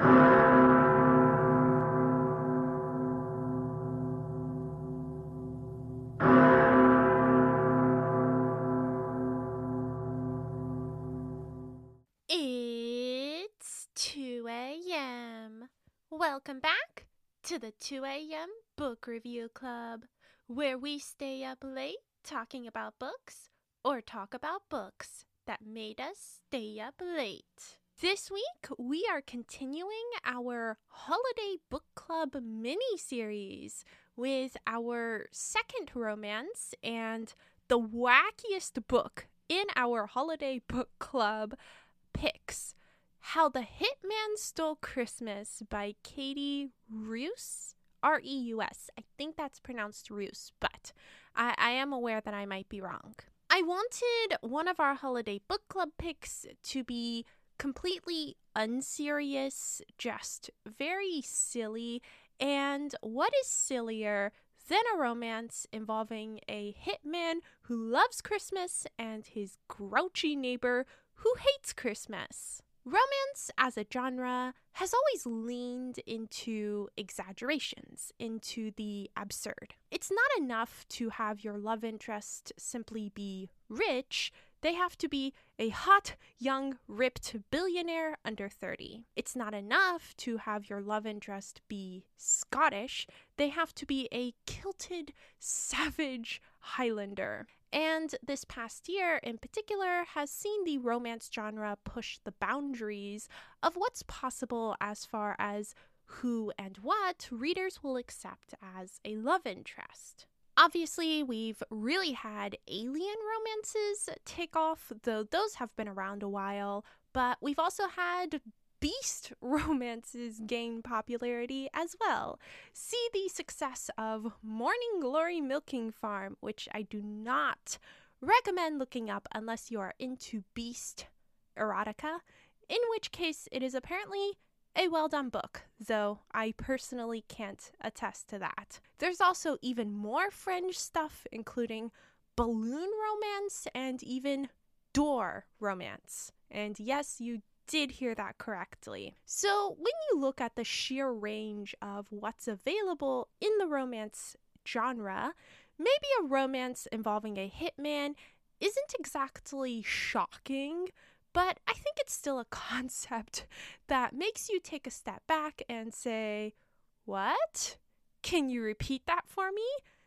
It's 2 a.m. Welcome back to the 2 a.m. Book Review Club, where we stay up late talking about books or talk about books that made us stay up late. This week, we are continuing our Holiday Book Club mini series with our second romance and the wackiest book in our Holiday Book Club picks How the Hitman Stole Christmas by Katie Reus. R E U S. I think that's pronounced Reus, but I, I am aware that I might be wrong. I wanted one of our holiday book club picks to be completely unserious, just very silly. And what is sillier than a romance involving a hitman who loves Christmas and his grouchy neighbor who hates Christmas. Romance as a genre has always leaned into exaggerations, into the absurd. It's not enough to have your love interest simply be rich, they have to be a hot, young, ripped billionaire under 30. It's not enough to have your love interest be Scottish, they have to be a kilted, savage Highlander. And this past year in particular has seen the romance genre push the boundaries of what's possible as far as who and what readers will accept as a love interest. Obviously, we've really had alien romances take off, though those have been around a while, but we've also had beast romances gain popularity as well. See the success of Morning Glory Milking Farm, which I do not recommend looking up unless you are into beast erotica, in which case it is apparently a well done book, though I personally can't attest to that. There's also even more fringe stuff, including balloon romance and even door romance. And yes, you did hear that correctly. So, when you look at the sheer range of what's available in the romance genre, maybe a romance involving a hitman isn't exactly shocking, but I think it's still a concept that makes you take a step back and say, What? Can you repeat that for me?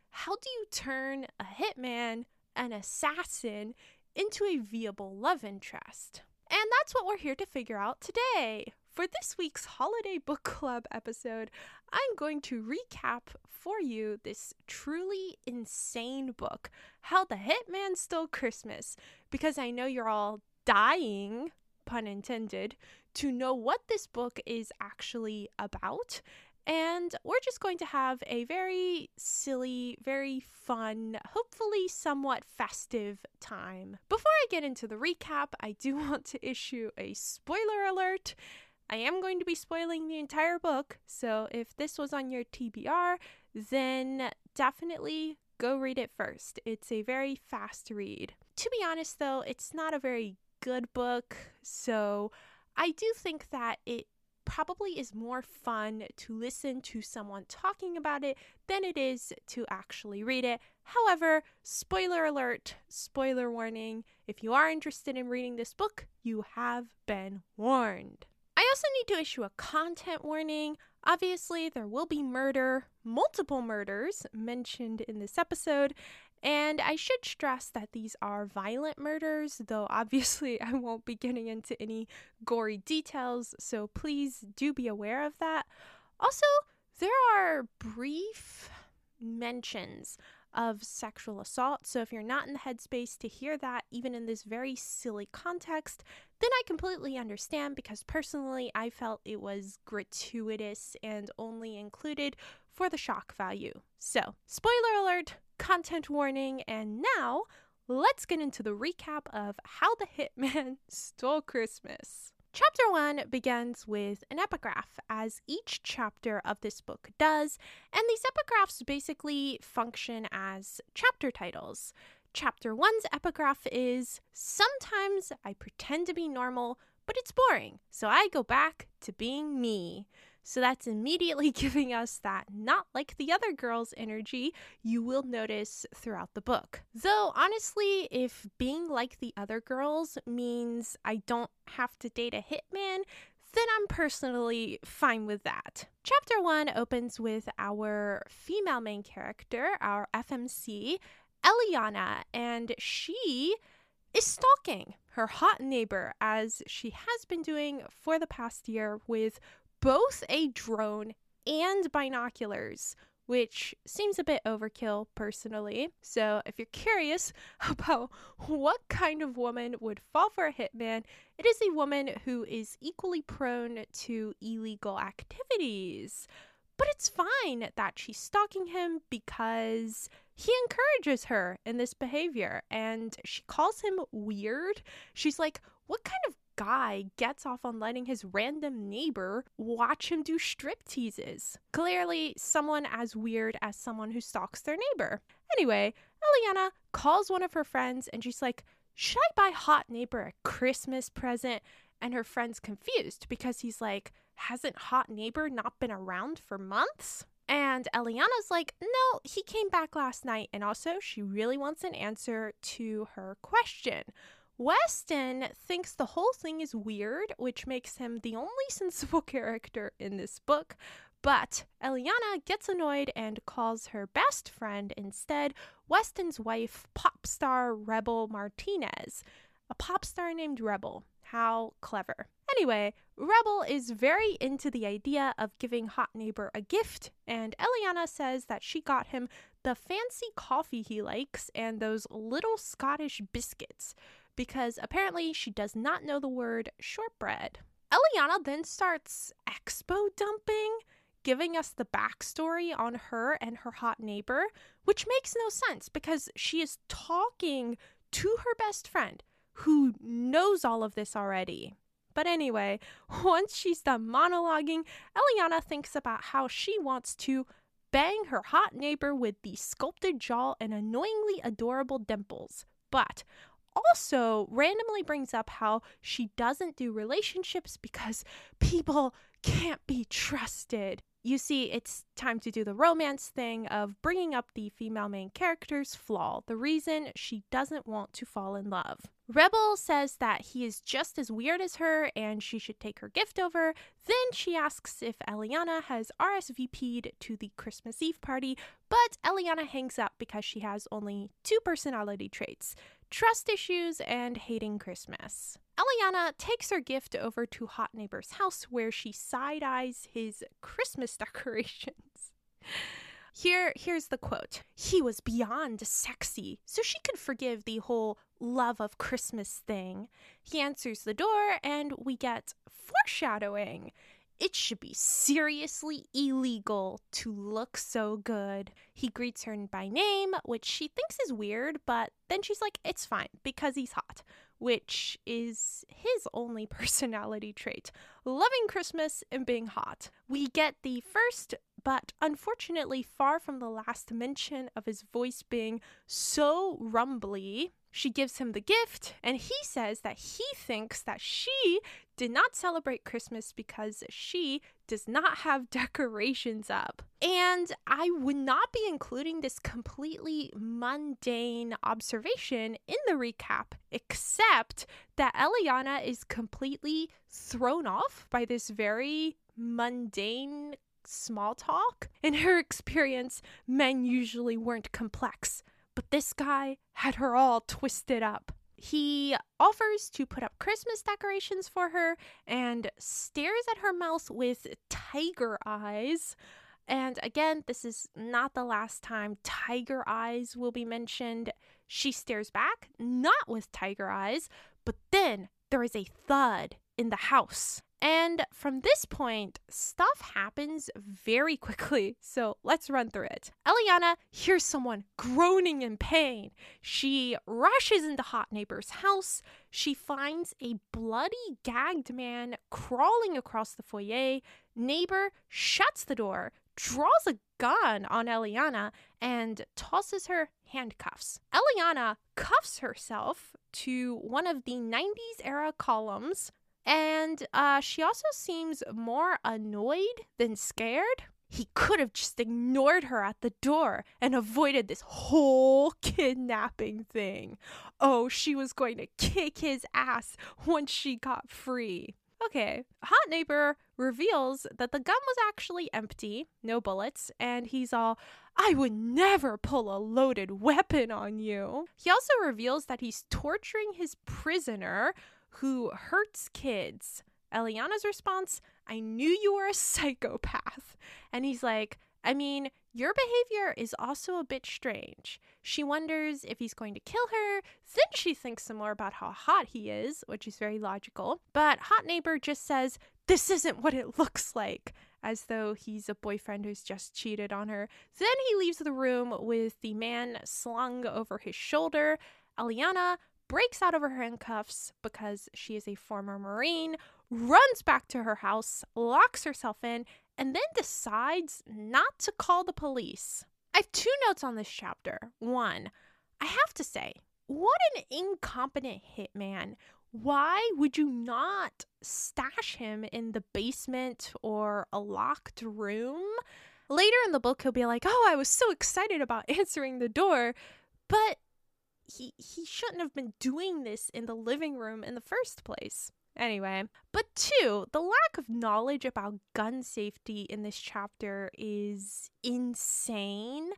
How do you turn a hitman, an assassin, into a viable love interest? And that's what we're here to figure out today. For this week's Holiday Book Club episode, I'm going to recap for you this truly insane book, How the Hitman Stole Christmas, because I know you're all dying, pun intended, to know what this book is actually about and we're just going to have a very silly, very fun, hopefully somewhat festive time. Before I get into the recap, I do want to issue a spoiler alert. I am going to be spoiling the entire book, so if this was on your TBR, then definitely go read it first. It's a very fast read. To be honest, though, it's not a very good book, so I do think that it probably is more fun to listen to someone talking about it than it is to actually read it. However, spoiler alert, spoiler warning if you are interested in reading this book, you have been warned. I also need to issue a content warning. Obviously, there will be murder, multiple murders mentioned in this episode, and I should stress that these are violent murders, though obviously I won't be getting into any gory details, so please do be aware of that. Also, there are brief mentions of sexual assault, so if you're not in the headspace to hear that, even in this very silly context, then I completely understand because personally I felt it was gratuitous and only included for the shock value. So, spoiler alert, content warning, and now let's get into the recap of How the Hitman Stole Christmas. Chapter 1 begins with an epigraph, as each chapter of this book does, and these epigraphs basically function as chapter titles. Chapter 1's epigraph is Sometimes I pretend to be normal, but it's boring, so I go back to being me. So that's immediately giving us that not like the other girls energy you will notice throughout the book. Though, honestly, if being like the other girls means I don't have to date a hitman, then I'm personally fine with that. Chapter 1 opens with our female main character, our FMC, Eliana, and she is stalking her hot neighbor as she has been doing for the past year with both a drone and binoculars, which seems a bit overkill personally. So, if you're curious about what kind of woman would fall for a hitman, it is a woman who is equally prone to illegal activities. But it's fine that she's stalking him because he encourages her in this behavior and she calls him weird. She's like, What kind of guy gets off on letting his random neighbor watch him do strip teases. Clearly, someone as weird as someone who stalks their neighbor. Anyway, Eliana calls one of her friends and she's like, Should I buy Hot Neighbor a Christmas present? And her friend's confused because he's like, Hasn't Hot Neighbor not been around for months? And Eliana's like, no, he came back last night. And also, she really wants an answer to her question. Weston thinks the whole thing is weird, which makes him the only sensible character in this book. But Eliana gets annoyed and calls her best friend instead Weston's wife, pop star Rebel Martinez. A pop star named Rebel. How clever. Anyway, Rebel is very into the idea of giving Hot Neighbor a gift, and Eliana says that she got him the fancy coffee he likes and those little Scottish biscuits because apparently she does not know the word shortbread. Eliana then starts expo dumping, giving us the backstory on her and her hot neighbor, which makes no sense because she is talking to her best friend who knows all of this already. But anyway, once she's done monologuing, Eliana thinks about how she wants to bang her hot neighbor with the sculpted jaw and annoyingly adorable dimples. But also randomly brings up how she doesn't do relationships because people can't be trusted. You see, it's time to do the romance thing of bringing up the female main character's flaw, the reason she doesn't want to fall in love. Rebel says that he is just as weird as her and she should take her gift over. Then she asks if Eliana has RSVP'd to the Christmas Eve party, but Eliana hangs up because she has only two personality traits trust issues and hating Christmas. Eliana takes her gift over to Hot Neighbor's house where she side eyes his Christmas decorations. Here, here's the quote. He was beyond sexy, so she could forgive the whole love of Christmas thing. He answers the door, and we get foreshadowing. It should be seriously illegal to look so good. He greets her by name, which she thinks is weird, but then she's like, it's fine because he's hot, which is his only personality trait loving Christmas and being hot. We get the first but unfortunately far from the last mention of his voice being so rumbly. She gives him the gift, and he says that he thinks that she did not celebrate Christmas because she does not have decorations up. And I would not be including this completely mundane observation in the recap, except that Eliana is completely thrown off by this very mundane small talk. In her experience, men usually weren't complex, but this guy had her all twisted up. He offers to put up Christmas decorations for her and stares at her mouth with tiger eyes. And again, this is not the last time tiger eyes will be mentioned. She stares back, not with tiger eyes, but then there is a thud in the house. And from this point, stuff happens very quickly. So let's run through it. Eliana hears someone groaning in pain. She rushes into Hot Neighbor's house. She finds a bloody, gagged man crawling across the foyer. Neighbor shuts the door, draws a gun on Eliana, and tosses her handcuffs. Eliana cuffs herself to one of the 90s era columns And uh, she also seems more annoyed than scared. He could have just ignored her at the door and avoided this whole kidnapping thing. Oh, she was going to kick his ass once she got free. Okay, Hot Neighbor reveals that the gun was actually empty, no bullets, and he's all, I would never pull a loaded weapon on you. He also reveals that he's torturing his prisoner who hurts kids. Eliana's response, I knew you were a psychopath. And he's like, I mean, your behavior is also a bit strange. She wonders if he's going to kill her. Then she thinks some more about how hot he is, which is very logical. But Hot Neighbor just says, This isn't what it looks like, as though he's a boyfriend who's just cheated on her. Then he leaves the room with the man slung over his shoulder. Eliana breaks out of her handcuffs because she is a former Marine, runs back to her house, locks herself in, and then decides not to call the police. I have two notes on this chapter. One, I have to say, what an incompetent hitman. Why would you not stash him in the basement or a locked room? Later in the book, he'll be like, Oh, I was so excited about answering the door. But he, he shouldn't have been doing this in the living room in the first place. Anyway, but two, the lack of knowledge about gun safety in this chapter is insane,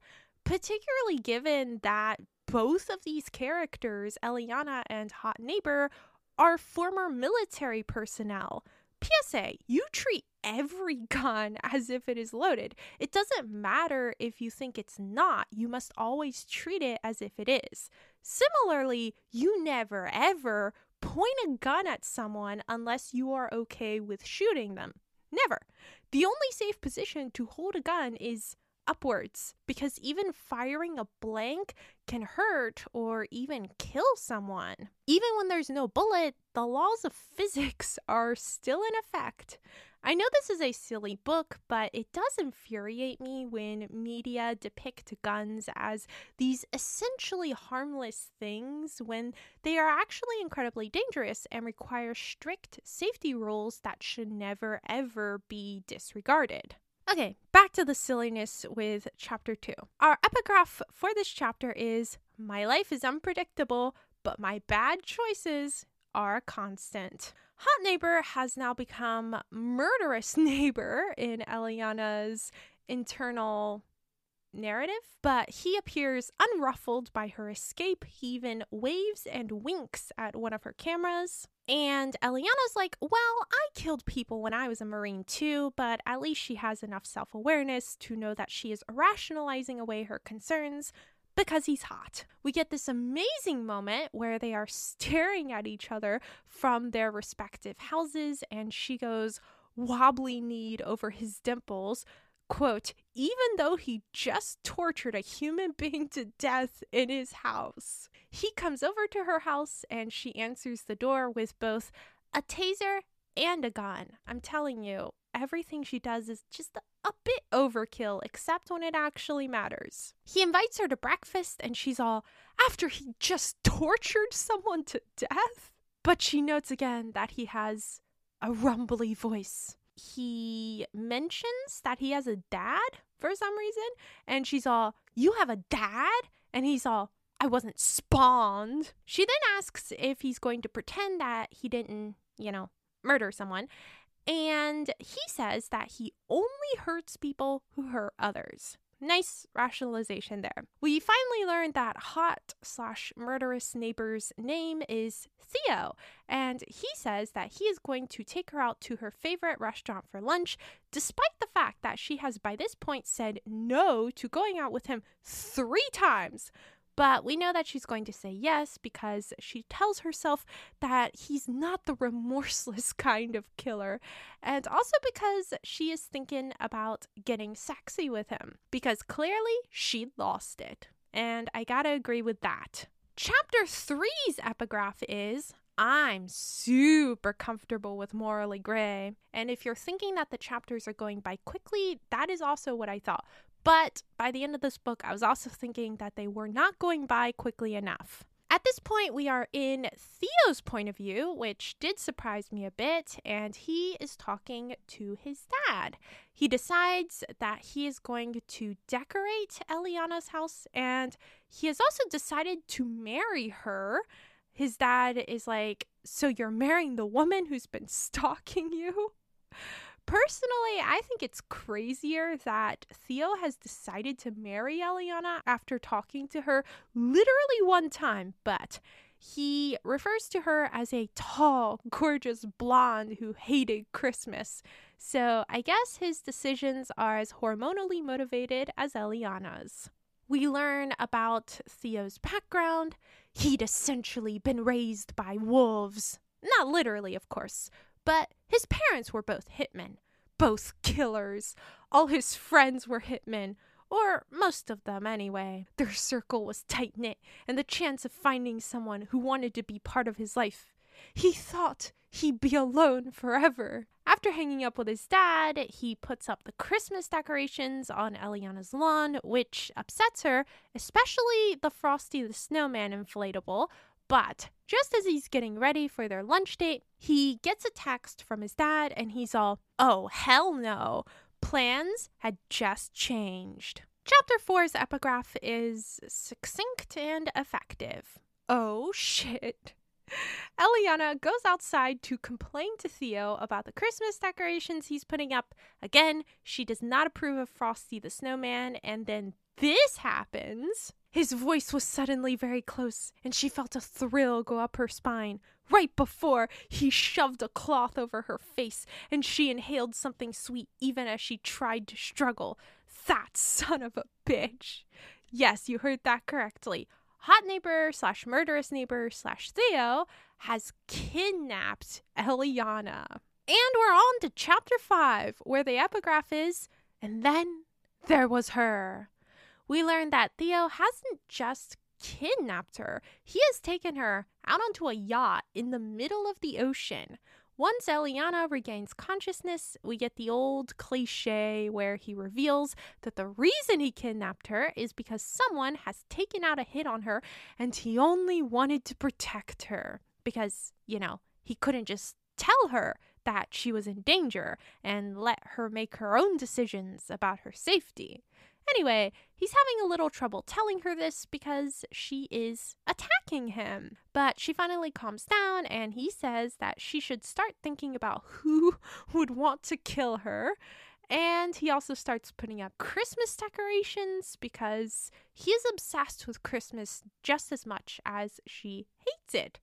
particularly given that both of these characters, Eliana and Hot Neighbor, are former military personnel. PSA, you treat every gun as if it is loaded. It doesn't matter if you think it's not, you must always treat it as if it is. Similarly, you never ever point a gun at someone unless you are okay with shooting them. Never. The only safe position to hold a gun is upwards because even firing a blank can hurt or even kill someone. Even when there's no bullet, the laws of physics are still in effect. I know this is a silly book, but it does infuriate me when media depict guns as these essentially harmless things when they are actually incredibly dangerous and require strict safety rules that should never ever be disregarded. Okay, back to the silliness with chapter 2. Our epigraph for this chapter is My life is unpredictable, but my bad choices are constant. Hot Neighbor has now become Murderous Neighbor in Eliana's internal narrative, but he appears unruffled by her escape. He even waves and winks at one of her cameras. And Eliana's like, Well, I killed people when I was a Marine too, but at least she has enough self awareness to know that she is rationalizing away her concerns because he's hot. We get this amazing moment where they are staring at each other from their respective houses, and she goes wobbly kneed over his dimples. Quote, even though he just tortured a human being to death in his house. He comes over to her house and she answers the door with both a taser and a gun. I'm telling you, everything she does is just a bit overkill, except when it actually matters. He invites her to breakfast, and she's all, after he just tortured someone to death? But she notes again that he has a rumbly voice. He mentions that he has a dad for some reason, and she's all, You have a dad? And he's all, I wasn't spawned. She then asks if he's going to pretend that he didn't, you know, murder someone. And he says that he only hurts people who hurt others. Nice rationalization there. We finally learned that hot slash murderous neighbor's name is Theo, and he says that he is going to take her out to her favorite restaurant for lunch, despite the fact that she has by this point said no to going out with him three times. But we know that she's going to say yes because she tells herself that he's not the remorseless kind of killer. And also because she is thinking about getting sexy with him. Because clearly she lost it. And I gotta agree with that. Chapter three's epigraph is I'm super comfortable with Morally Grey. And if you're thinking that the chapters are going by quickly, that is also what I thought. But by the end of this book, I was also thinking that they were not going by quickly enough. At this point, we are in Theo's point of view, which did surprise me a bit, and he is talking to his dad. He decides that he is going to decorate Eliana's house, and he has also decided to marry her. His dad is like, So you're marrying the woman who's been stalking you? Personally, I think it's crazier that Theo has decided to marry Eliana after talking to her literally one time, but he refers to her as a tall, gorgeous blonde who hated Christmas. So I guess his decisions are as hormonally motivated as Eliana's. We learn about Theo's background. He'd essentially been raised by wolves. Not literally, of course, but his parents were both hitmen, both killers. All his friends were hitmen, or most of them anyway. Their circle was tight knit, and the chance of finding someone who wanted to be part of his life. He thought he'd be alone forever. After hanging up with his dad, he puts up the Christmas decorations on Eliana's lawn, which upsets her, especially the Frosty the Snowman inflatable, but just as he's getting ready for their lunch date, he gets a text from his dad and he's all, oh, hell no. Plans had just changed. Chapter 4's epigraph is succinct and effective. Oh shit. Eliana goes outside to complain to Theo about the Christmas decorations he's putting up. Again, she does not approve of Frosty the Snowman, and then this happens. His voice was suddenly very close, and she felt a thrill go up her spine. Right before, he shoved a cloth over her face, and she inhaled something sweet even as she tried to struggle. That son of a bitch. Yes, you heard that correctly. Hot neighbor slash murderous neighbor slash Theo has kidnapped Eliana. And we're on to chapter 5, where the epigraph is, and then there was her we learn that Theo hasn't just kidnapped her, he has taken her out onto a yacht in the middle of the ocean. Once Eliana regains consciousness, we get the old cliche where he reveals that the reason he kidnapped her is because someone has taken out a hit on her and he only wanted to protect her. Because, you know, he couldn't just tell her that she was in danger and let her make her own decisions about her safety. Anyway, he's having a little trouble telling her this because she is him. But she finally calms down and he says that she should start thinking about who would want to kill her. And he also starts putting up Christmas decorations because he is obsessed with Christmas just as much as she hates it.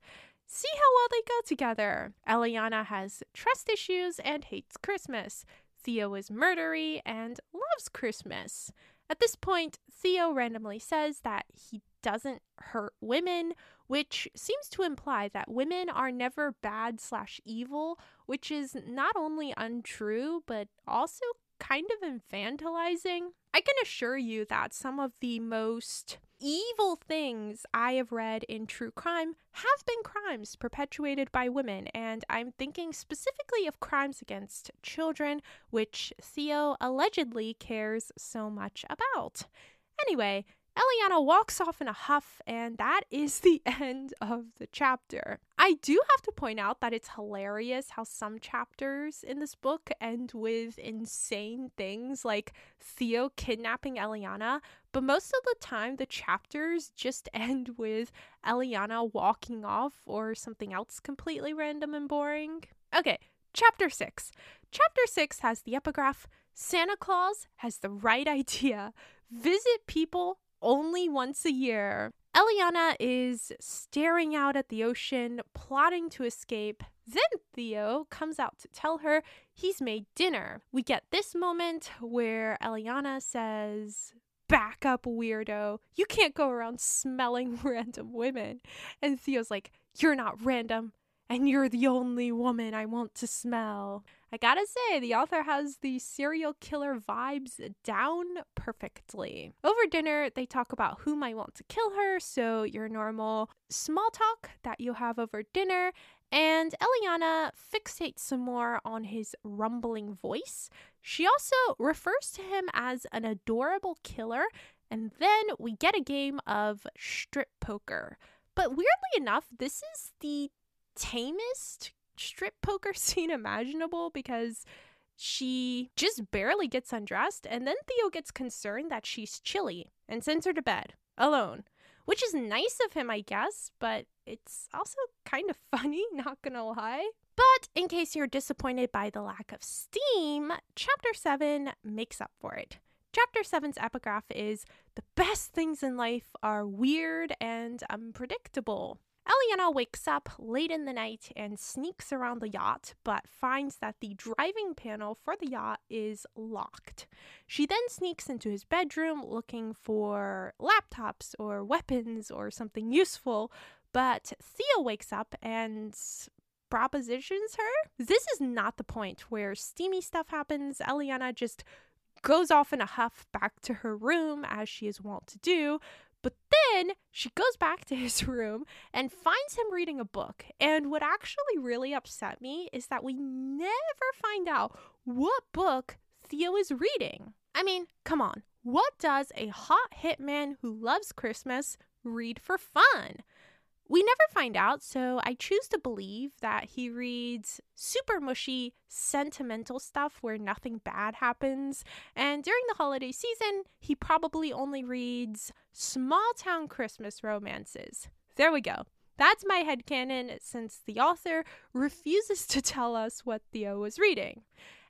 See how well they go together. Eliana has trust issues and hates Christmas. Theo is murdery and loves Christmas. At this point, Theo randomly says that he doesn't hurt women, which seems to imply that women are never bad slash evil, which is not only untrue, but also kind of infantilizing. I can assure you that some of the most evil things I have read in true crime have been crimes perpetuated by women, and I'm thinking specifically of crimes against children, which Theo allegedly cares so much about. Anyway, Eliana walks off in a huff, and that is the end of the chapter. I do have to point out that it's hilarious how some chapters in this book end with insane things like Theo kidnapping Eliana, but most of the time the chapters just end with Eliana walking off or something else completely random and boring. Okay, chapter 6. Chapter 6 has the epigraph Santa Claus has the right idea. Visit people only once a year. Eliana is staring out at the ocean, plotting to escape. Then Theo comes out to tell her he's made dinner. We get this moment where Eliana says, Back up, weirdo. You can't go around smelling random women. And Theo's like, You're not random, and you're the only woman I want to smell. I gotta say, the author has the serial killer vibes down perfectly. Over dinner, they talk about who might want to kill her, so your normal small talk that you have over dinner. And Eliana fixates some more on his rumbling voice. She also refers to him as an adorable killer, and then we get a game of strip poker. But weirdly enough, this is the tamest strip poker scene imaginable because she just barely gets undressed, and then Theo gets concerned that she's chilly and sends her to bed alone, which is nice of him, I guess, but it's also kind of funny, not gonna lie. But in case you're disappointed by the lack of steam, Chapter 7 makes up for it. Chapter 7's epigraph is The best things in life are weird and unpredictable. Eliana wakes up late in the night and sneaks around the yacht, but finds that the driving panel for the yacht is locked. She then sneaks into his bedroom looking for laptops or weapons or something useful, but Theo wakes up and propositions her. This is not the point where steamy stuff happens. Eliana just goes off in a huff back to her room as she is wont to do, then she goes back to his room and finds him reading a book. And what actually really upset me is that we never find out what book Theo is reading. I mean, come on. What does a hot hitman who loves Christmas read for fun? We never find out, so I choose to believe that he reads super mushy, sentimental stuff where nothing bad happens. And during the holiday season, he probably only reads small town Christmas romances. There we go. That's my head headcanon since the author refuses to tell us what Theo was reading.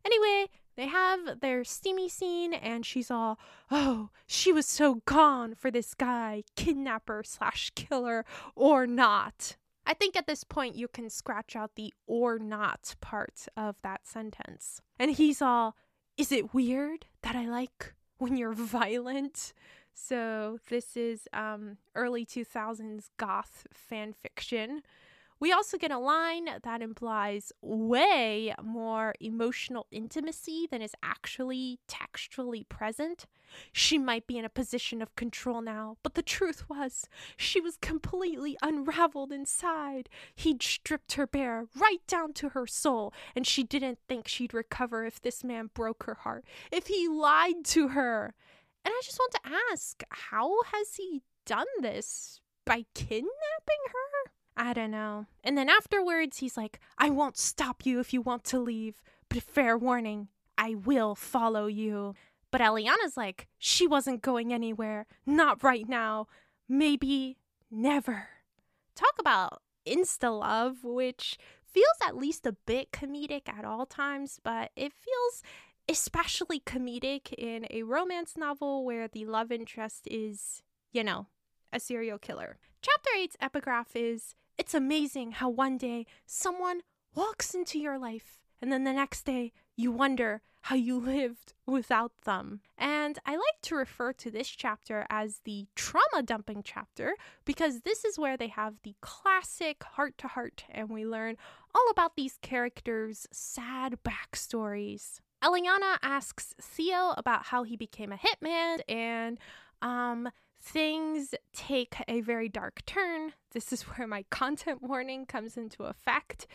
Anyway, they have their steamy scene, and she's all, oh, she was so gone for this guy, kidnapper slash killer or not. I think at this point you can scratch out the or not part of that sentence. And he's all, is it weird that I like when you're violent? So this is um, early 2000s goth fan fiction. We also get a line that implies way more emotional intimacy than is actually textually present. She might be in a position of control now, but the truth was, she was completely unraveled inside. He'd stripped her bare, right down to her soul, and she didn't think she'd recover if this man broke her heart, if he lied to her. And I just want to ask, how has he done this? By kidnapping her? I don't know. And then afterwards, he's like, I won't stop you if you want to leave, but fair warning, I will follow you. But Eliana's like, she wasn't going anywhere. Not right now. Maybe never. Talk about insta love, which feels at least a bit comedic at all times, but it feels especially comedic in a romance novel where the love interest is, you know, a serial killer. Chapter 8's epigraph is It's amazing how one day someone walks into your life, and then the next day you wonder how you lived without them. And I like to refer to this chapter as the trauma dumping chapter because this is where they have the classic heart to heart, and we learn all about these characters' sad backstories. Eliana asks Theo about how he became a hitman, and um, things take a very dark turn. This is where my content warning comes into effect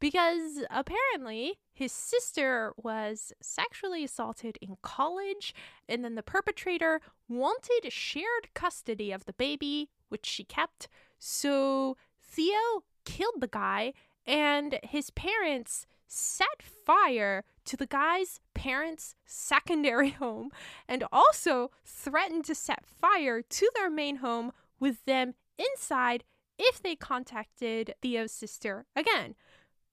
because apparently his sister was sexually assaulted in college, and then the perpetrator wanted shared custody of the baby, which she kept. So Theo killed the guy, and his parents set fire to the guy's parents' secondary home and also threatened to set fire to their main home with them inside if they contacted Theo's sister again.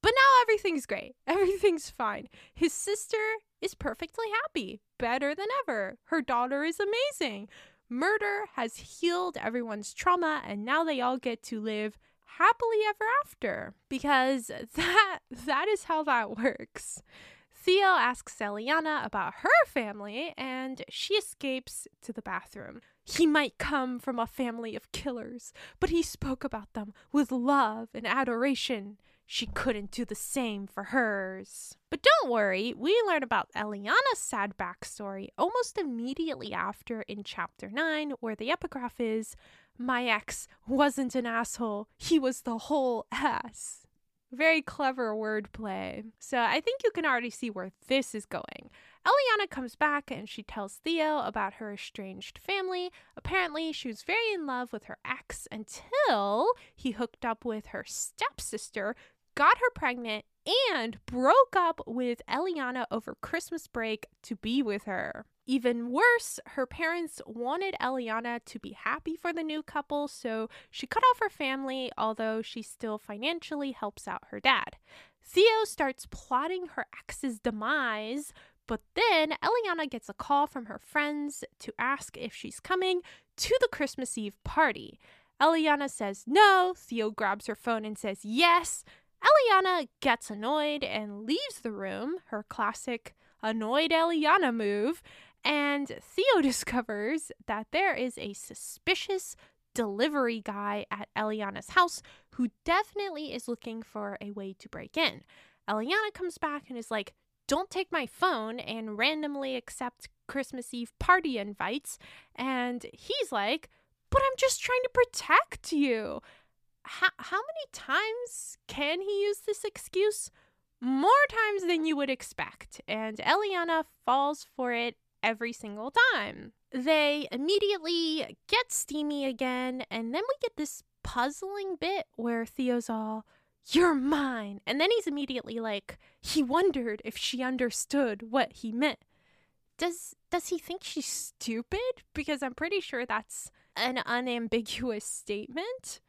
But now everything's great. Everything's fine. His sister is perfectly happy, better than ever. Her daughter is amazing. Murder has healed everyone's trauma, and now they all get to live happily ever after because that that is how that works. Theo asks Eliana about her family and she escapes to the bathroom. He might come from a family of killers, but he spoke about them with love and adoration. She couldn't do the same for hers. But don't worry, we learn about Eliana's sad backstory almost immediately after in chapter 9, where the epigraph is my ex wasn't an asshole, he was the whole ass. Very clever wordplay. So I think you can already see where this is going. Eliana comes back and she tells Theo about her estranged family. Apparently, she was very in love with her ex until he hooked up with her stepsister, got her pregnant, and broke up with Eliana over Christmas break to be with her. Even worse, her parents wanted Eliana to be happy for the new couple, so she cut off her family, although she still financially helps out her dad. Theo starts plotting her ex's demise, but then Eliana gets a call from her friends to ask if she's coming to the Christmas Eve party. Eliana says no. Theo grabs her phone and says yes. Eliana gets annoyed and leaves the room, her classic annoyed Eliana move, and Theo discovers that there is a suspicious delivery guy at Eliana's house who definitely is looking for a way to break in. Eliana comes back and is like, Don't take my phone and randomly accept Christmas Eve party invites. And he's like, But I'm just trying to protect you. How, how many times can he use this excuse? More times than you would expect. And Eliana falls for it every single time. They immediately get steamy again, and then we get this puzzling bit where Theo's all, You're mine. And then he's immediately like, he wondered if she understood what he meant. Does does he think she's stupid? Because I'm pretty sure that's an unambiguous statement.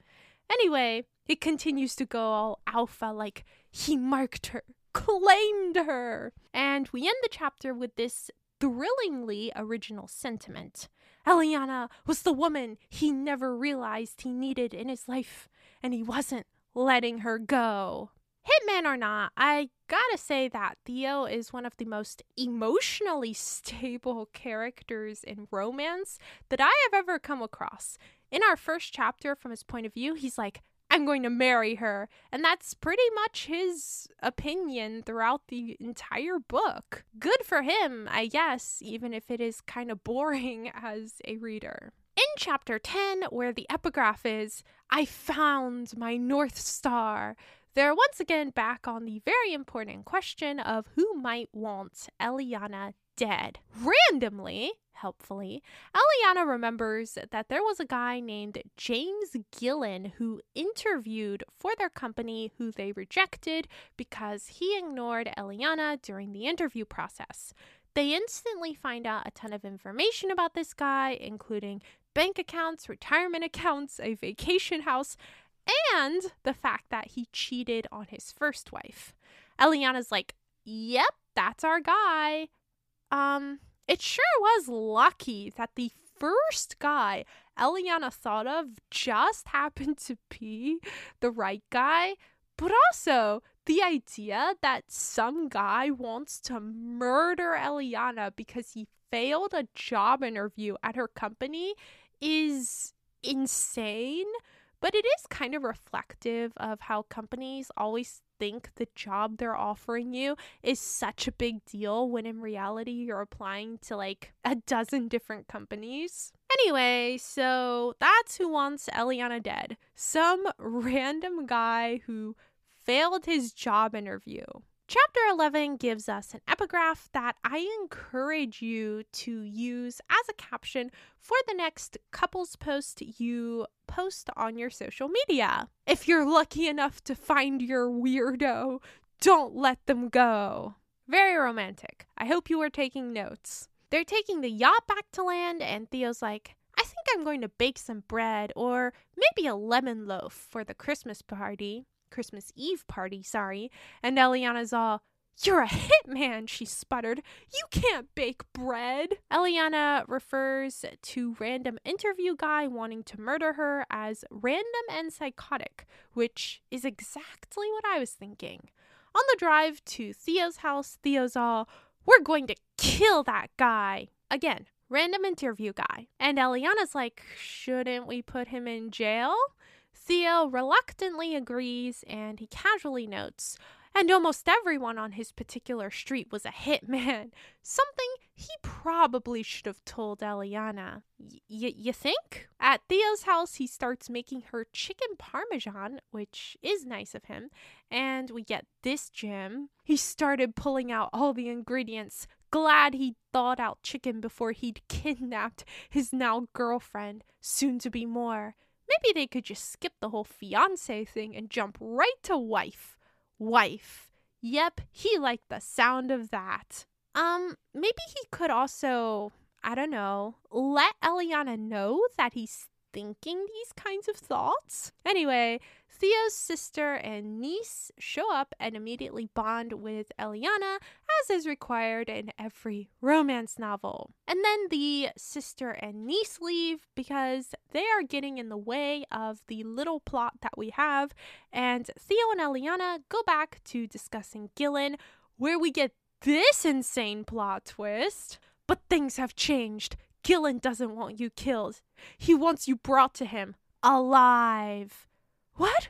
Anyway, it continues to go all alpha like he marked her, claimed her. And we end the chapter with this thrillingly original sentiment. Eliana was the woman he never realized he needed in his life, and he wasn't letting her go. Hitman or not, I gotta say that Theo is one of the most emotionally stable characters in romance that I have ever come across. In our first chapter, from his point of view, he's like, I'm going to marry her. And that's pretty much his opinion throughout the entire book. Good for him, I guess, even if it is kind of boring as a reader. In chapter 10, where the epigraph is, I found my North Star, they're once again back on the very important question of who might want Eliana dead. Randomly, helpfully, Eliana remembers that there was a guy named James Gillen who interviewed for their company who they rejected because he ignored Eliana during the interview process. They instantly find out a ton of information about this guy, including bank accounts, retirement accounts, a vacation house, and the fact that he cheated on his first wife. Eliana's like, Yep, that's our guy. Um, it sure was lucky that the first guy Eliana thought of just happened to be the right guy, but also the idea that some guy wants to murder Eliana because he failed a job interview at her company is insane. But it is kind of reflective of how companies always think the job they're offering you is such a big deal when in reality you're applying to like a dozen different companies. Anyway, so that's who wants Eliana dead. Some random guy who failed his job interview. Chapter 11 gives us an epigraph that I encourage you to use as a caption for the next couples post you post on your social media. If you're lucky enough to find your weirdo, don't let them go. Very romantic. I hope you are taking notes. They're taking the yacht back to land, and Theo's like, I think I'm going to bake some bread or maybe a lemon loaf for the Christmas party. Christmas Eve party, sorry. And Eliana's all, You're a hitman, she sputtered. You can't bake bread. Eliana refers to random interview guy wanting to murder her as random and psychotic, which is exactly what I was thinking. On the drive to Theo's house, Theo's all, We're going to kill that guy. Again, random interview guy. And Eliana's like, Shouldn't we put him in jail? Theo reluctantly agrees and he casually notes, and almost everyone on his particular street was a hitman. Something he probably should have told Eliana. Y- you think? At Theo's house, he starts making her chicken parmesan, which is nice of him, and we get this gem. He started pulling out all the ingredients. Glad he'd thawed out chicken before he'd kidnapped his now girlfriend, soon to be more. Maybe they could just skip the whole fiance thing and jump right to wife. Wife. Yep, he liked the sound of that. Um, maybe he could also, I don't know, let Eliana know that he's thinking these kinds of thoughts. Anyway, Theo's sister and niece show up and immediately bond with Eliana, as is required in every romance novel. And then the sister and niece leave because they are getting in the way of the little plot that we have, and Theo and Eliana go back to discussing Gillen, where we get this insane plot twist. But things have changed. Gillen doesn't want you killed. He wants you brought to him alive. What?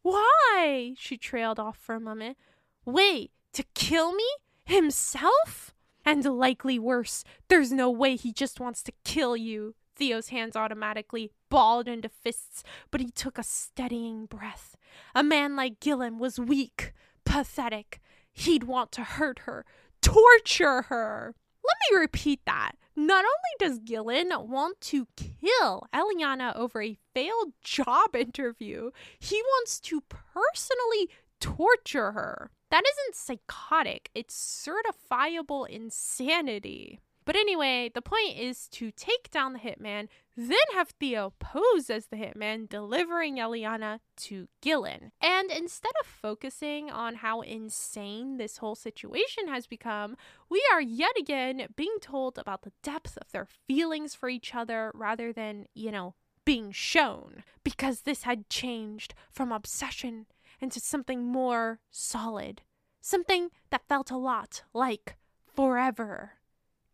Why? She trailed off for a moment. Wait, to kill me? Himself? And likely worse, there's no way he just wants to kill you. Theo's hands automatically balled into fists, but he took a steadying breath. A man like Gillen was weak, pathetic. He'd want to hurt her, torture her. Let me repeat that. Not only does Gillen want to kill Eliana over a failed job interview, he wants to personally torture her. That isn't psychotic, it's certifiable insanity. But anyway, the point is to take down the hitman, then have Theo pose as the hitman, delivering Eliana to Gillen. And instead of focusing on how insane this whole situation has become, we are yet again being told about the depth of their feelings for each other rather than, you know, being shown. Because this had changed from obsession into something more solid. Something that felt a lot like forever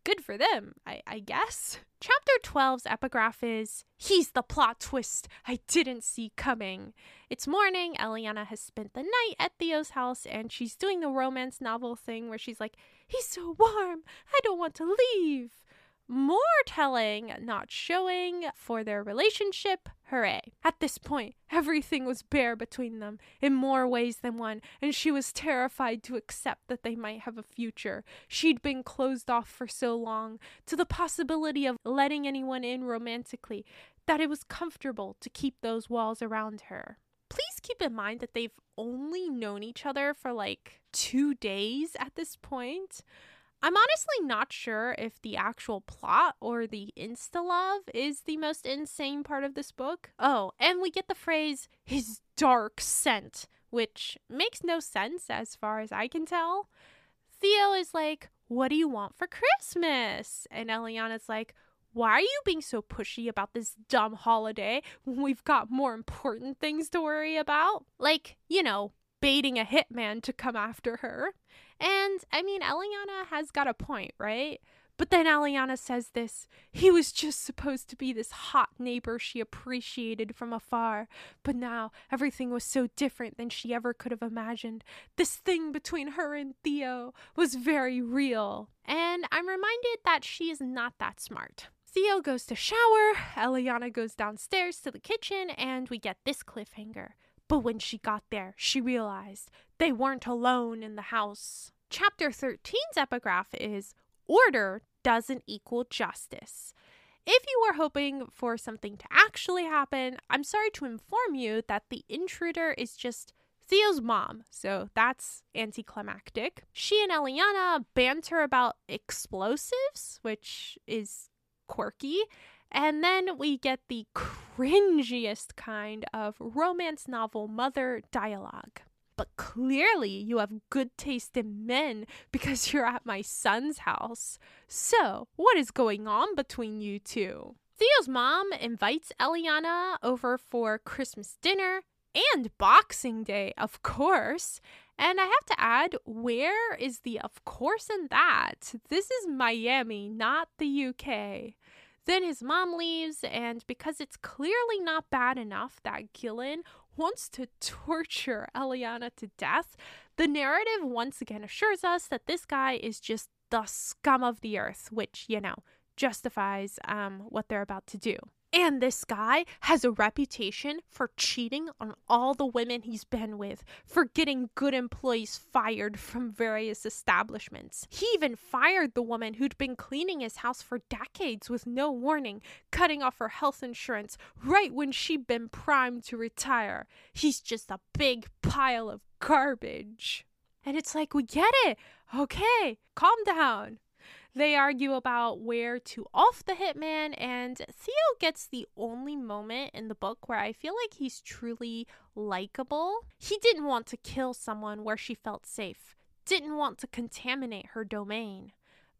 good for them, I, I guess. Chapter 12's epigraph is He's the plot twist I didn't see coming. It's morning. Eliana has spent the night at Theo's house and she's doing the romance novel thing where she's like, He's so warm. I don't want to leave more telling, not showing for their relationship. Hooray. At this point, everything was bare between them in more ways than one, and she was terrified to accept that they might have a future. She'd been closed off for so long to the possibility of letting anyone in romantically that it was comfortable to keep those walls around her. Please keep in mind that they've only known each other for like two days at this point. I'm honestly not sure if the actual plot or the insta love is the most insane part of this book. Oh, and we get the phrase his dark scent, which makes no sense as far as I can tell. Theo is like, What do you want for Christmas? And Eliana's like, why are you being so pushy about this dumb holiday when we've got more important things to worry about? Like, you know, baiting a hitman to come after her. And I mean, Eliana has got a point, right? But then Eliana says this he was just supposed to be this hot neighbor she appreciated from afar. But now everything was so different than she ever could have imagined. This thing between her and Theo was very real. And I'm reminded that she is not that smart. Theo goes to shower, Eliana goes downstairs to the kitchen, and we get this cliffhanger. But when she got there, she realized they weren't alone in the house. Chapter 13's epigraph is Order doesn't equal justice. If you were hoping for something to actually happen, I'm sorry to inform you that the intruder is just Theo's mom, so that's anticlimactic. She and Eliana banter about explosives, which is quirky, and then we get the cringiest kind of romance novel mother dialogue. But clearly, you have good taste in men because you're at my son's house. So, what is going on between you two? Theo's mom invites Eliana over for Christmas dinner and Boxing Day, of course. And I have to add, where is the of course in that? This is Miami, not the UK. Then his mom leaves, and because it's clearly not bad enough that Gillen wants to torture Eliana to death, The narrative once again assures us that this guy is just the scum of the earth, which, you know, justifies um, what they're about to do. And this guy has a reputation for cheating on all the women he's been with, for getting good employees fired from various establishments. He even fired the woman who'd been cleaning his house for decades with no warning, cutting off her health insurance right when she'd been primed to retire. He's just a big pile of garbage. And it's like, we get it. Okay, calm down. They argue about where to off the hitman, and Theo gets the only moment in the book where I feel like he's truly likable. He didn't want to kill someone where she felt safe, didn't want to contaminate her domain.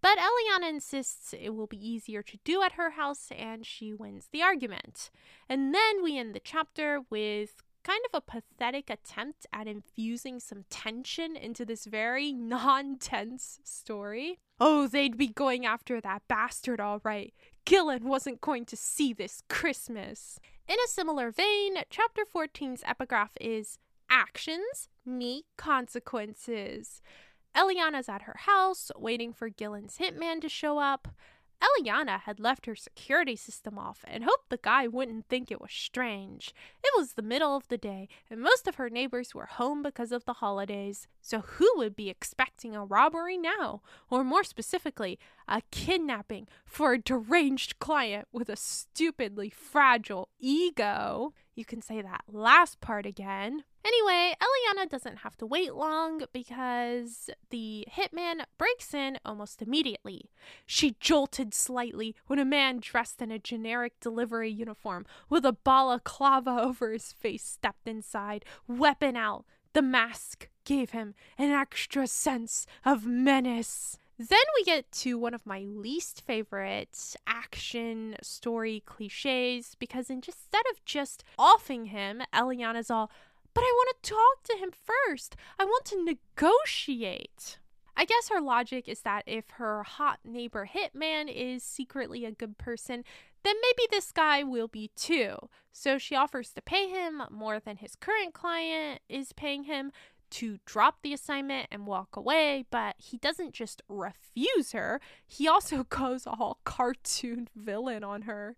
But Eliana insists it will be easier to do at her house, and she wins the argument. And then we end the chapter with kind of a pathetic attempt at infusing some tension into this very non tense story. Oh, they'd be going after that bastard, all right. Gillen wasn't going to see this Christmas. In a similar vein, chapter 14's epigraph is Actions meet consequences. Eliana's at her house, waiting for Gillen's hitman to show up. Eliana had left her security system off and hoped the guy wouldn't think it was strange. It was the middle of the day, and most of her neighbors were home because of the holidays. So, who would be expecting a robbery now? Or more specifically, a kidnapping for a deranged client with a stupidly fragile ego? You can say that last part again. Anyway, Eliana doesn't have to wait long because the hitman breaks in almost immediately. She jolted slightly when a man dressed in a generic delivery uniform with a balaclava over his face stepped inside, weapon out. The mask gave him an extra sense of menace. Then we get to one of my least favorite action story cliches because instead of just offing him, Eliana's all, but I want to talk to him first. I want to negotiate. I guess her logic is that if her hot neighbor hitman is secretly a good person, then maybe this guy will be too. So she offers to pay him more than his current client is paying him to drop the assignment and walk away, but he doesn't just refuse her, he also goes all cartoon villain on her.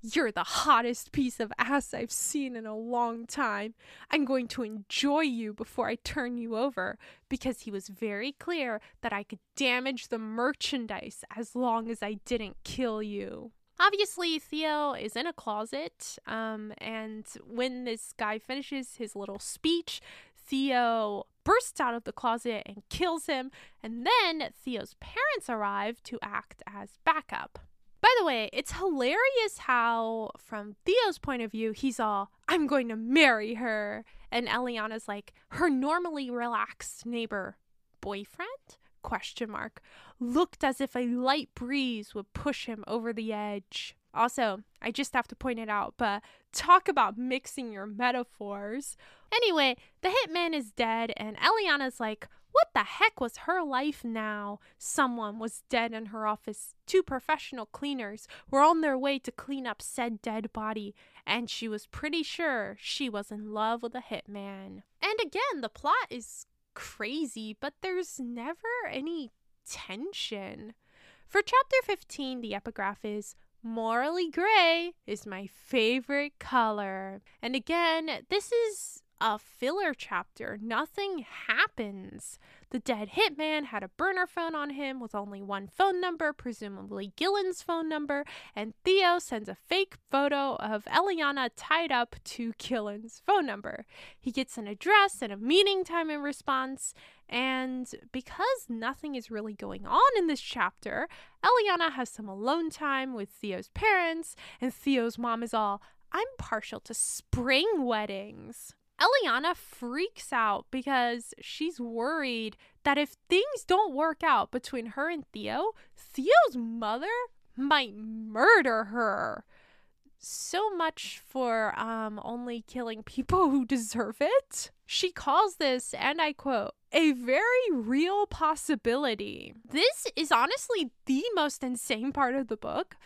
You're the hottest piece of ass I've seen in a long time. I'm going to enjoy you before I turn you over because he was very clear that I could damage the merchandise as long as I didn't kill you. Obviously, Theo is in a closet, um, and when this guy finishes his little speech, Theo bursts out of the closet and kills him, and then Theo's parents arrive to act as backup. By the way, it's hilarious how, from Theo's point of view, he's all, I'm going to marry her. And Eliana's like, her normally relaxed neighbor, boyfriend? Question mark. Looked as if a light breeze would push him over the edge. Also, I just have to point it out, but talk about mixing your metaphors. Anyway, the hitman is dead, and Eliana's like, what the heck was her life now? Someone was dead in her office. Two professional cleaners were on their way to clean up said dead body, and she was pretty sure she was in love with a hitman. And again, the plot is crazy, but there's never any tension. For chapter 15, the epigraph is Morally gray is my favorite color. And again, this is a filler chapter. Nothing happens. The dead hitman had a burner phone on him with only one phone number, presumably Gillen's phone number, and Theo sends a fake photo of Eliana tied up to Gillen's phone number. He gets an address and a meeting time in response, and because nothing is really going on in this chapter, Eliana has some alone time with Theo's parents, and Theo's mom is all, I'm partial to spring weddings. Eliana freaks out because she's worried that if things don't work out between her and Theo, Theo's mother might murder her. So much for um, only killing people who deserve it. She calls this, and I quote, a very real possibility. This is honestly the most insane part of the book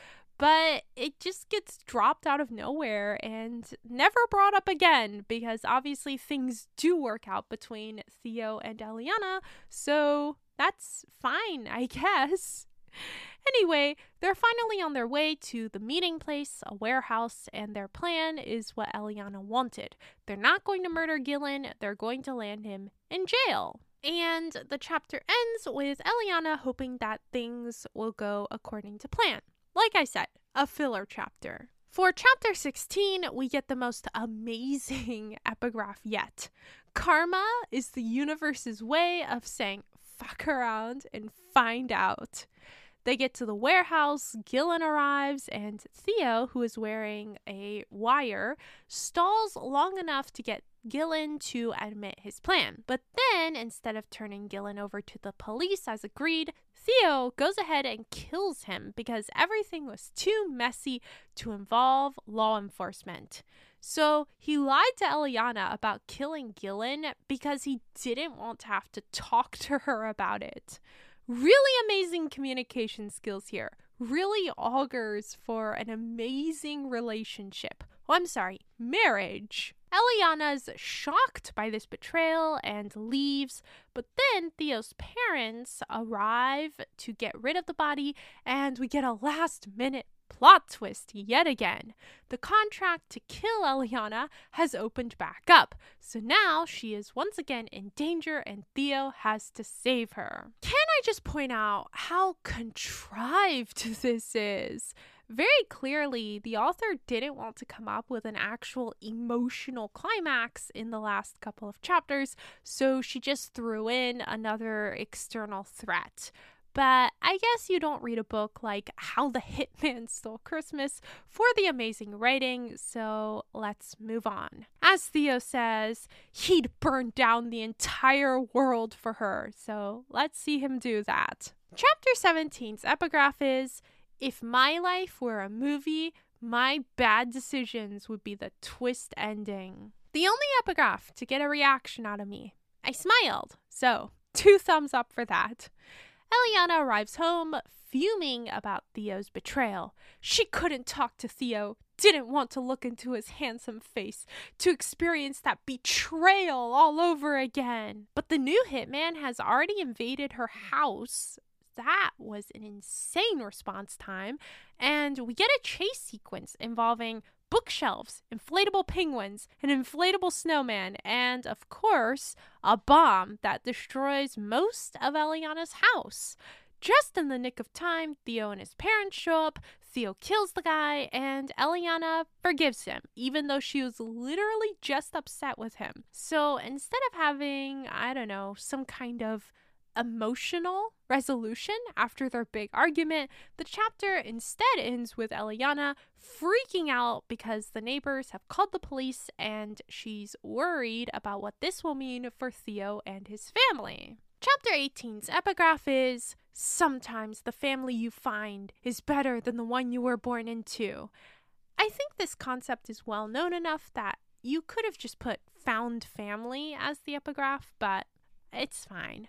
but it just gets dropped out of nowhere and never brought up again because obviously things do work out between Theo and Eliana, so that's fine, I guess. Anyway, they're finally on their way to the meeting place, a warehouse, and their plan is what Eliana wanted. They're not going to murder Gillen, they're going to land him in jail. And the chapter ends with Eliana hoping that things will go according to plan. Like I said, a filler chapter. For chapter 16, we get the most amazing epigraph yet. Karma is the universe's way of saying fuck around and find out. They get to the warehouse, Gillen arrives, and Theo, who is wearing a wire, stalls long enough to get Gillen to admit his plan. But then, instead of turning Gillen over to the police as agreed, Theo goes ahead and kills him because everything was too messy to involve law enforcement. So he lied to Eliana about killing Gillen because he didn't want to have to talk to her about it. Really amazing communication skills here. Really augurs for an amazing relationship. Oh, I'm sorry, marriage. Eliana's shocked by this betrayal and leaves, but then Theo's parents arrive to get rid of the body, and we get a last minute plot twist yet again. The contract to kill Eliana has opened back up, so now she is once again in danger and Theo has to save her. Can I just point out how contrived this is? Very clearly, the author didn't want to come up with an actual emotional climax in the last couple of chapters, so she just threw in another external threat. But I guess you don't read a book like How the Hitman Stole Christmas for the amazing writing, so let's move on. As Theo says, he'd burn down the entire world for her, so let's see him do that. Chapter 17's epigraph is if my life were a movie, my bad decisions would be the twist ending. The only epigraph to get a reaction out of me. I smiled, so two thumbs up for that. Eliana arrives home, fuming about Theo's betrayal. She couldn't talk to Theo, didn't want to look into his handsome face, to experience that betrayal all over again. But the new hitman has already invaded her house that was an insane response time. And we get a chase sequence involving bookshelves, inflatable penguins, an inflatable snowman, and of course, a bomb that destroys most of Eliana's house. Just in the nick of time, Theo and his parents show up. Theo kills the guy, and Eliana forgives him, even though she was literally just upset with him. So instead of having, I don't know, some kind of emotional resolution after their big argument, the chapter instead ends with Eliana freaking out because the neighbors have called the police and she's worried about what this will mean for Theo and his family. Chapter 18's epigraph is Sometimes the family you find is better than the one you were born into. I think this concept is well known enough that you could have just put found family as the epigraph, but it's fine.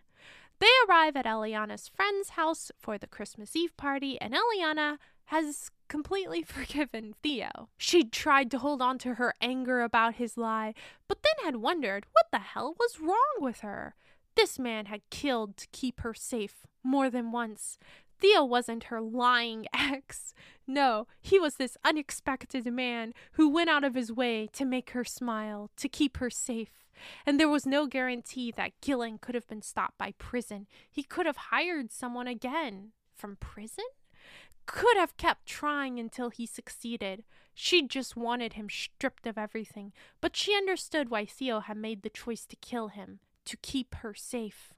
They arrive at Eliana's friend's house for the Christmas Eve party, and Eliana has completely forgiven Theo. She'd tried to hold on to her anger about his lie, but then had wondered what the hell was wrong with her. This man had killed to keep her safe more than once. Theo wasn't her lying ex. No, he was this unexpected man who went out of his way to make her smile, to keep her safe and there was no guarantee that Gillen could have been stopped by prison. He could have hired someone again. From prison? Could have kept trying until he succeeded. She just wanted him stripped of everything, but she understood why Theo had made the choice to kill him, to keep her safe.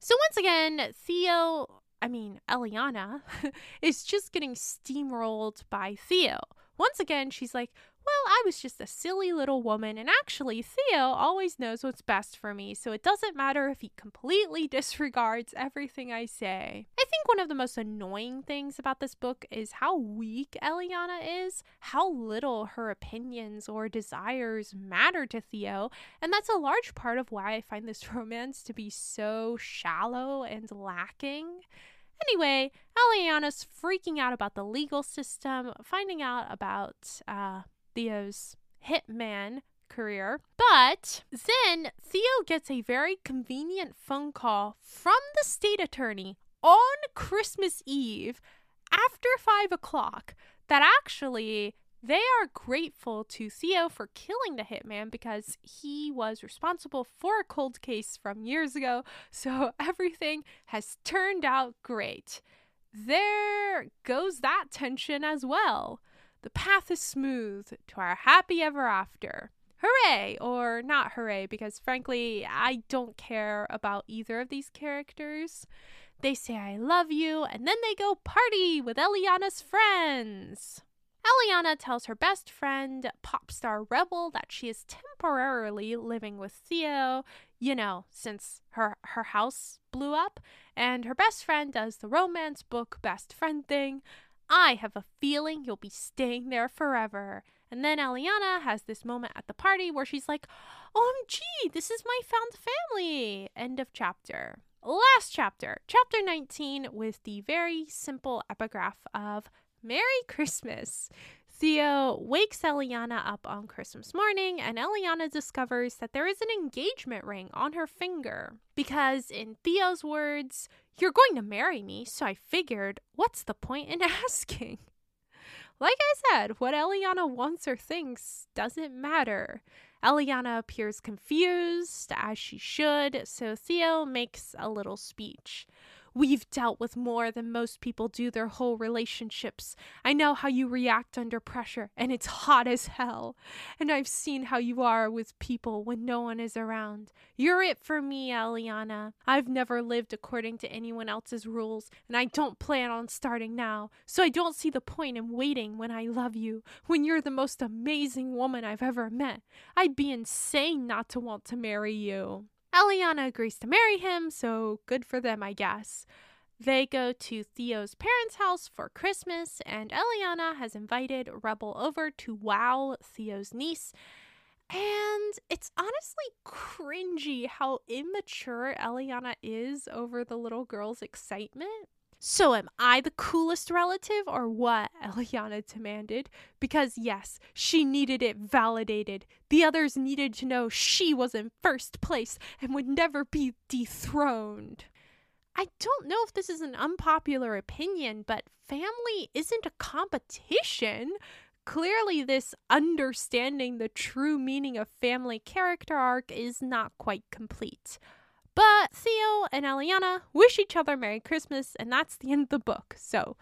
So once again, Theo, I mean, Eliana, is just getting steamrolled by Theo. Once again, she's like, well, I was just a silly little woman, and actually, Theo always knows what's best for me, so it doesn't matter if he completely disregards everything I say. I think one of the most annoying things about this book is how weak Eliana is, how little her opinions or desires matter to Theo, and that's a large part of why I find this romance to be so shallow and lacking. Anyway, Eliana's freaking out about the legal system, finding out about uh, Theo's hitman career. But then Theo gets a very convenient phone call from the state attorney on Christmas Eve after five o'clock that actually they are grateful to Theo for killing the hitman because he was responsible for a cold case from years ago, so everything has turned out great. There goes that tension as well. The path is smooth to our happy ever after. Hooray! Or not hooray, because frankly, I don't care about either of these characters. They say, I love you, and then they go party with Eliana's friends. Eliana tells her best friend, pop star Rebel, that she is temporarily living with Theo, you know, since her, her house blew up, and her best friend does the romance book best friend thing. I have a feeling you'll be staying there forever. And then Eliana has this moment at the party where she's like, oh, OMG, this is my found family. End of chapter. Last chapter, chapter 19, with the very simple epigraph of Merry Christmas. Theo wakes Eliana up on Christmas morning, and Eliana discovers that there is an engagement ring on her finger. Because, in Theo's words, you're going to marry me, so I figured, what's the point in asking? Like I said, what Eliana wants or thinks doesn't matter. Eliana appears confused, as she should, so Theo makes a little speech. We've dealt with more than most people do their whole relationships. I know how you react under pressure, and it's hot as hell. And I've seen how you are with people when no one is around. You're it for me, Eliana. I've never lived according to anyone else's rules, and I don't plan on starting now. So I don't see the point in waiting when I love you, when you're the most amazing woman I've ever met. I'd be insane not to want to marry you. Eliana agrees to marry him, so good for them, I guess. They go to Theo's parents' house for Christmas, and Eliana has invited Rebel over to wow Theo's niece. And it's honestly cringy how immature Eliana is over the little girl's excitement. So, am I the coolest relative or what? Eliana demanded. Because, yes, she needed it validated. The others needed to know she was in first place and would never be dethroned. I don't know if this is an unpopular opinion, but family isn't a competition. Clearly, this understanding the true meaning of family character arc is not quite complete. But Theo and Eliana wish each other Merry Christmas, and that's the end of the book. So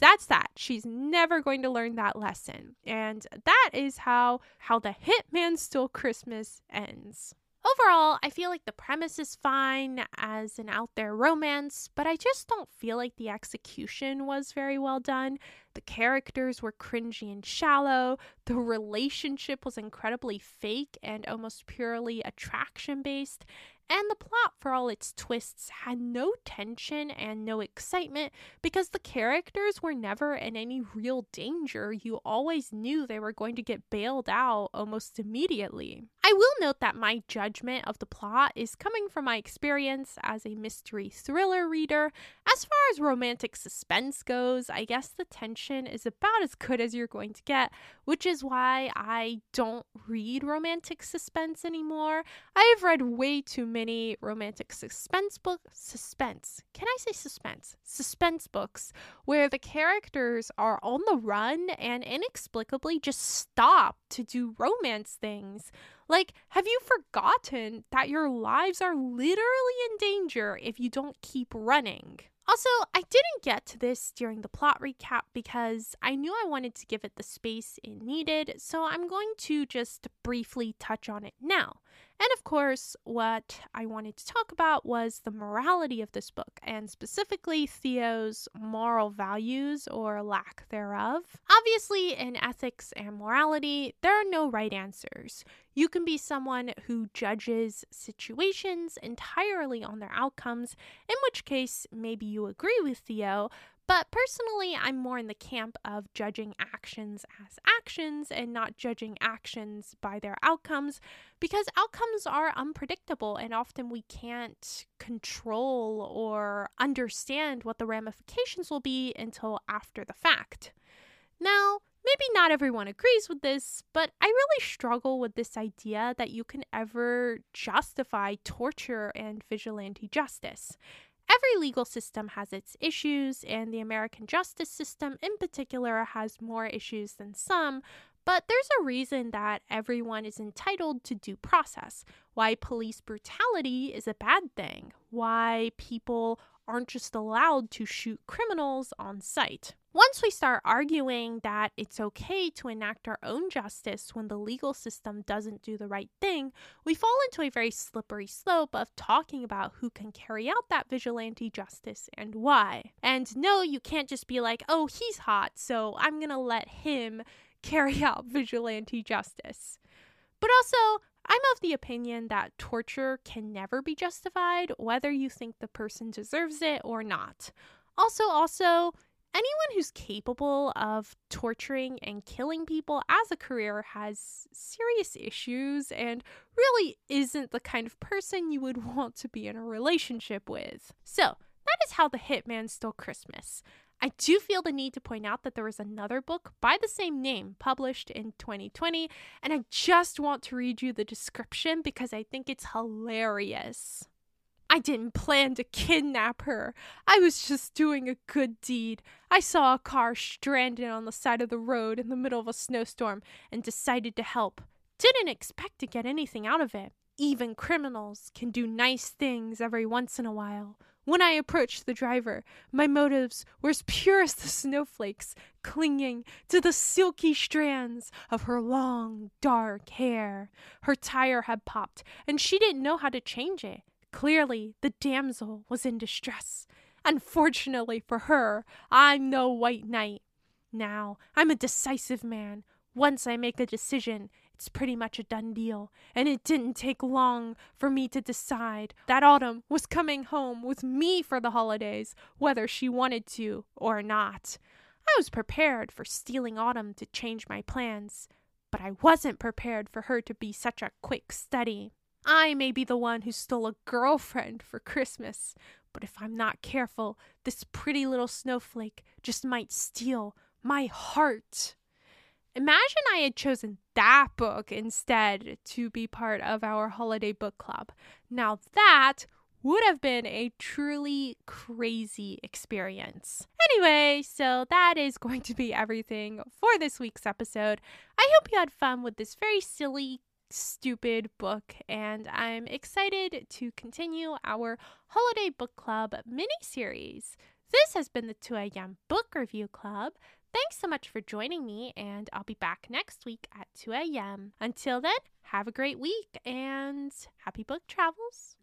that's that. She's never going to learn that lesson. And that is how how the Hitman Stole Christmas ends. Overall, I feel like the premise is fine as an out there romance, but I just don't feel like the execution was very well done. The characters were cringy and shallow. The relationship was incredibly fake and almost purely attraction based. And the plot, for all its twists, had no tension and no excitement because the characters were never in any real danger. You always knew they were going to get bailed out almost immediately. I will note that my judgment of the plot is coming from my experience as a mystery thriller reader. As far as romantic suspense goes, I guess the tension is about as good as you're going to get, which is why I don't read romantic suspense anymore. I've read way too many romantic suspense books. Suspense. Can I say suspense? Suspense books where the characters are on the run and inexplicably just stop to do romance things. Like, have you forgotten that your lives are literally in danger if you don't keep running? Also, I didn't get to this during the plot recap because I knew I wanted to give it the space it needed, so I'm going to just briefly touch on it now. And of course, what I wanted to talk about was the morality of this book, and specifically Theo's moral values or lack thereof. Obviously, in ethics and morality, there are no right answers. You can be someone who judges situations entirely on their outcomes, in which case, maybe you agree with Theo, But personally, I'm more in the camp of judging actions as actions and not judging actions by their outcomes because outcomes are unpredictable and often we can't control or understand what the ramifications will be until after the fact. Now, maybe not everyone agrees with this, but I really struggle with this idea that you can ever justify torture and vigilante justice. Every legal system has its issues, and the American justice system in particular has more issues than some. But there's a reason that everyone is entitled to due process, why police brutality is a bad thing, why people aren't just allowed to shoot criminals on sight. Once we start arguing that it's okay to enact our own justice when the legal system doesn't do the right thing, we fall into a very slippery slope of talking about who can carry out that vigilante justice and why. And no, you can't just be like, oh, he's hot, so I'm gonna let him carry out vigilante justice. But also, I'm of the opinion that torture can never be justified, whether you think the person deserves it or not. Also, also, anyone who's capable of torturing and killing people as a career has serious issues and really isn't the kind of person you would want to be in a relationship with. So, that is how the hitman stole Christmas. I do feel the need to point out that there was another book by the same name published in 2020, and I just want to read you the description because I think it's hilarious. I didn't plan to kidnap her. I was just doing a good deed. I saw a car stranded on the side of the road in the middle of a snowstorm and decided to help. Didn't expect to get anything out of it. Even criminals can do nice things every once in a while. When I approached the driver, my motives were as pure as the snowflakes clinging to the silky strands of her long, dark hair. Her tire had popped, and she didn't know how to change it. Clearly, the damsel was in distress. Unfortunately for her, I'm no white knight. Now, I'm a decisive man. Once I make a decision, it's pretty much a done deal, and it didn't take long for me to decide that Autumn was coming home with me for the holidays, whether she wanted to or not. I was prepared for stealing Autumn to change my plans, but I wasn't prepared for her to be such a quick study. I may be the one who stole a girlfriend for Christmas, but if I'm not careful, this pretty little snowflake just might steal my heart. Imagine I had chosen that book instead to be part of our holiday book club. Now, that would have been a truly crazy experience. Anyway, so that is going to be everything for this week's episode. I hope you had fun with this very silly, stupid book, and I'm excited to continue our Holiday Book Club mini series. This has been the 2 a.m. Book Review Club. Thanks so much for joining me, and I'll be back next week at 2 a.m. Until then, have a great week and happy book travels.